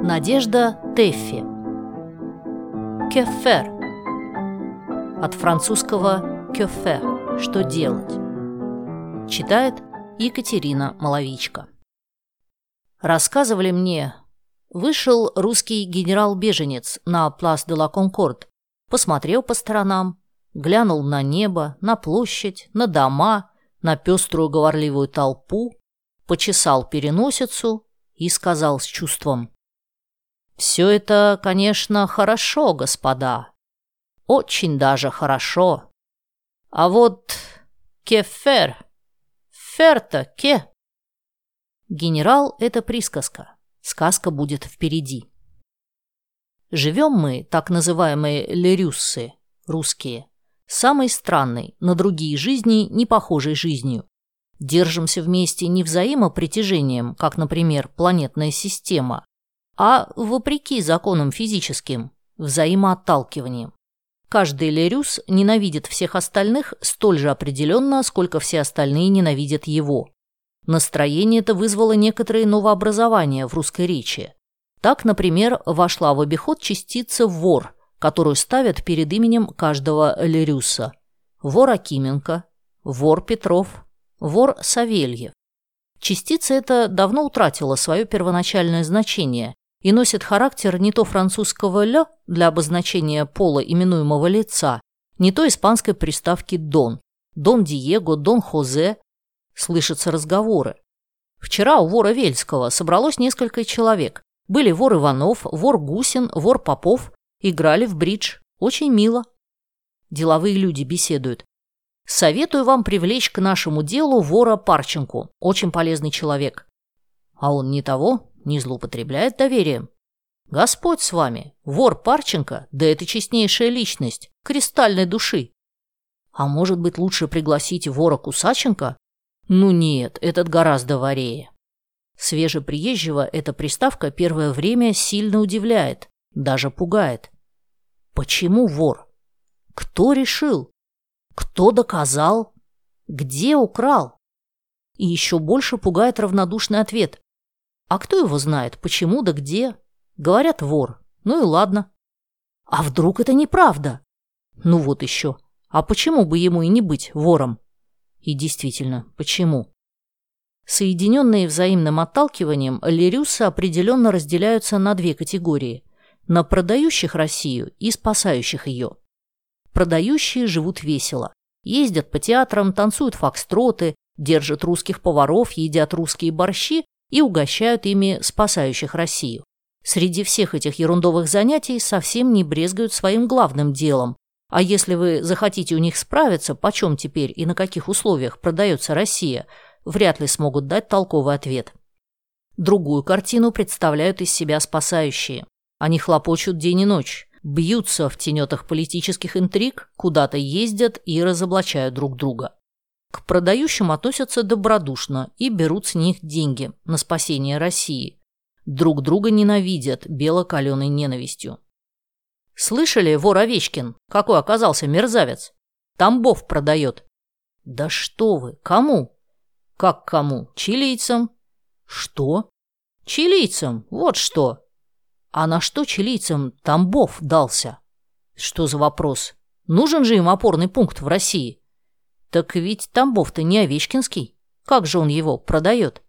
Надежда Теффи Кефер. От французского кефер – что делать Читает Екатерина Маловичка Рассказывали мне, вышел русский генерал-беженец на Плас де ла Конкорд, посмотрел по сторонам, глянул на небо, на площадь, на дома, на пеструю говорливую толпу, почесал переносицу и сказал с чувством. «Все это, конечно, хорошо, господа. Очень даже хорошо. А вот кефер, ферта ке». Генерал — это присказка. Сказка будет впереди. Живем мы, так называемые лерюссы, русские, самой странной, на другие жизни не похожей жизнью. Держимся вместе не взаимопритяжением, как, например, планетная система, а вопреки законам физическим, взаимоотталкиванием. Каждый Лерюс ненавидит всех остальных столь же определенно, сколько все остальные ненавидят его. Настроение это вызвало некоторые новообразования в русской речи. Так, например, вошла в обиход частица «вор», которую ставят перед именем каждого Лерюса. Вор Акименко, вор Петров, вор Савельев. Частица эта давно утратила свое первоначальное значение и носит характер не то французского «лё» для обозначения пола именуемого лица, не то испанской приставки «дон», «дон Диего», «дон Хозе». Слышатся разговоры. Вчера у вора Вельского собралось несколько человек. Были вор Иванов, вор Гусин, вор Попов. Играли в бридж. Очень мило. Деловые люди беседуют. Советую вам привлечь к нашему делу вора Парченку. Очень полезный человек. А он не того, не злоупотребляет доверием. Господь с вами. Вор Парченко, да это честнейшая личность, кристальной души. А может быть, лучше пригласить вора Кусаченко? Ну нет, этот гораздо ворее. Свежеприезжего эта приставка первое время сильно удивляет, даже пугает. Почему вор? Кто решил? Кто доказал? Где украл? И еще больше пугает равнодушный ответ. А кто его знает, почему да где? Говорят, вор. Ну и ладно. А вдруг это неправда? Ну вот еще. А почему бы ему и не быть вором? И действительно, почему? Соединенные взаимным отталкиванием, лирюсы определенно разделяются на две категории – на продающих Россию и спасающих ее. Продающие живут весело. Ездят по театрам, танцуют фокстроты, держат русских поваров, едят русские борщи и угощают ими спасающих Россию. Среди всех этих ерундовых занятий совсем не брезгают своим главным делом. А если вы захотите у них справиться, почем теперь и на каких условиях продается Россия, вряд ли смогут дать толковый ответ. Другую картину представляют из себя спасающие. Они хлопочут день и ночь бьются в тенетах политических интриг, куда-то ездят и разоблачают друг друга. К продающим относятся добродушно и берут с них деньги на спасение России. Друг друга ненавидят белокаленой ненавистью. Слышали, вор Овечкин, какой оказался мерзавец? Тамбов продает. Да что вы, кому? Как кому? Чилийцам? Что? Чилийцам, вот что. А на что чилийцам Тамбов дался? Что за вопрос? Нужен же им опорный пункт в России. Так ведь Тамбов-то не Овечкинский. Как же он его продает?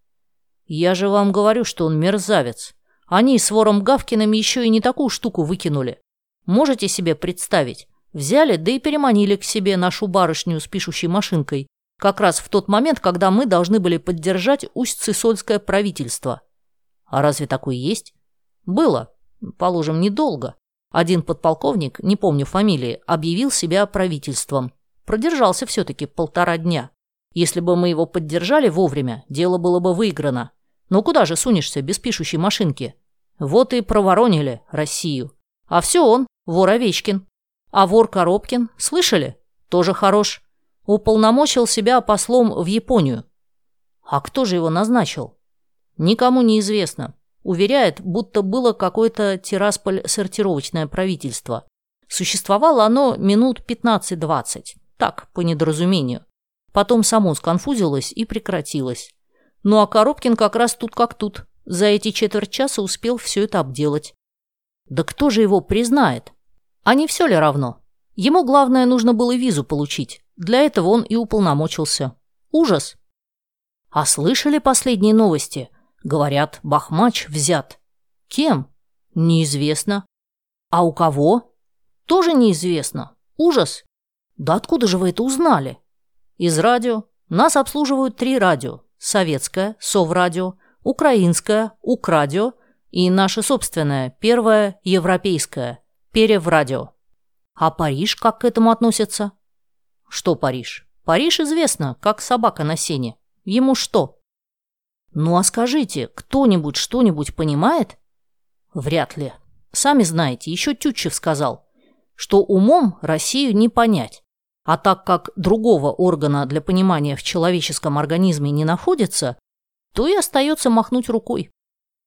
Я же вам говорю, что он мерзавец. Они с вором Гавкиным еще и не такую штуку выкинули. Можете себе представить? Взяли, да и переманили к себе нашу барышню с пишущей машинкой, как раз в тот момент, когда мы должны были поддержать Усть-Цисольское правительство. А разве такое есть? Было. Положим, недолго. Один подполковник, не помню фамилии, объявил себя правительством. Продержался все-таки полтора дня. Если бы мы его поддержали вовремя, дело было бы выиграно. Но куда же сунешься без пишущей машинки? Вот и проворонили Россию. А все он, вор Овечкин. А вор Коробкин, слышали? Тоже хорош. Уполномочил себя послом в Японию. А кто же его назначил? Никому не известно. Уверяет, будто было какое-то Тирасполь-сортировочное правительство. Существовало оно минут 15-20. Так, по недоразумению. Потом само сконфузилось и прекратилось. Ну а Коробкин как раз тут как тут. За эти четверть часа успел все это обделать. Да кто же его признает? А не все ли равно? Ему главное нужно было визу получить. Для этого он и уполномочился. Ужас. А слышали последние новости? Говорят, Бахмач взят. Кем? Неизвестно. А у кого? Тоже неизвестно. Ужас. Да откуда же вы это узнали? Из радио. Нас обслуживают три радио. Советское, Соврадио, Украинское, Украдио и наше собственное, первое, европейское, Переврадио. А Париж как к этому относится? Что Париж? Париж известно, как собака на сене. Ему что? Ну а скажите, кто-нибудь что-нибудь понимает? Вряд ли. Сами знаете, еще Тютчев сказал, что умом Россию не понять. А так как другого органа для понимания в человеческом организме не находится, то и остается махнуть рукой.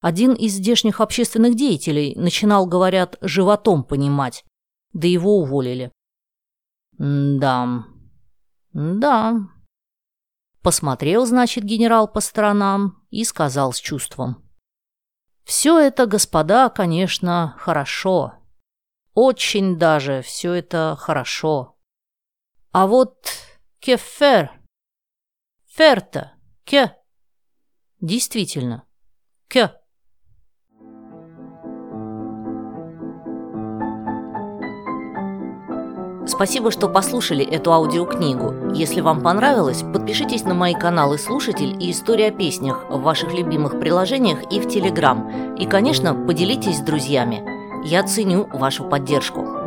Один из здешних общественных деятелей начинал, говорят, животом понимать, да его уволили. да, да. Посмотрел, значит, генерал по сторонам и сказал с чувством. Все это, господа, конечно, хорошо. Очень даже все это хорошо. А вот кефер, ферта, ке. Действительно, ке. Спасибо, что послушали эту аудиокнигу. Если вам понравилось, подпишитесь на мои каналы «Слушатель» и «История о песнях» в ваших любимых приложениях и в Телеграм. И, конечно, поделитесь с друзьями. Я ценю вашу поддержку.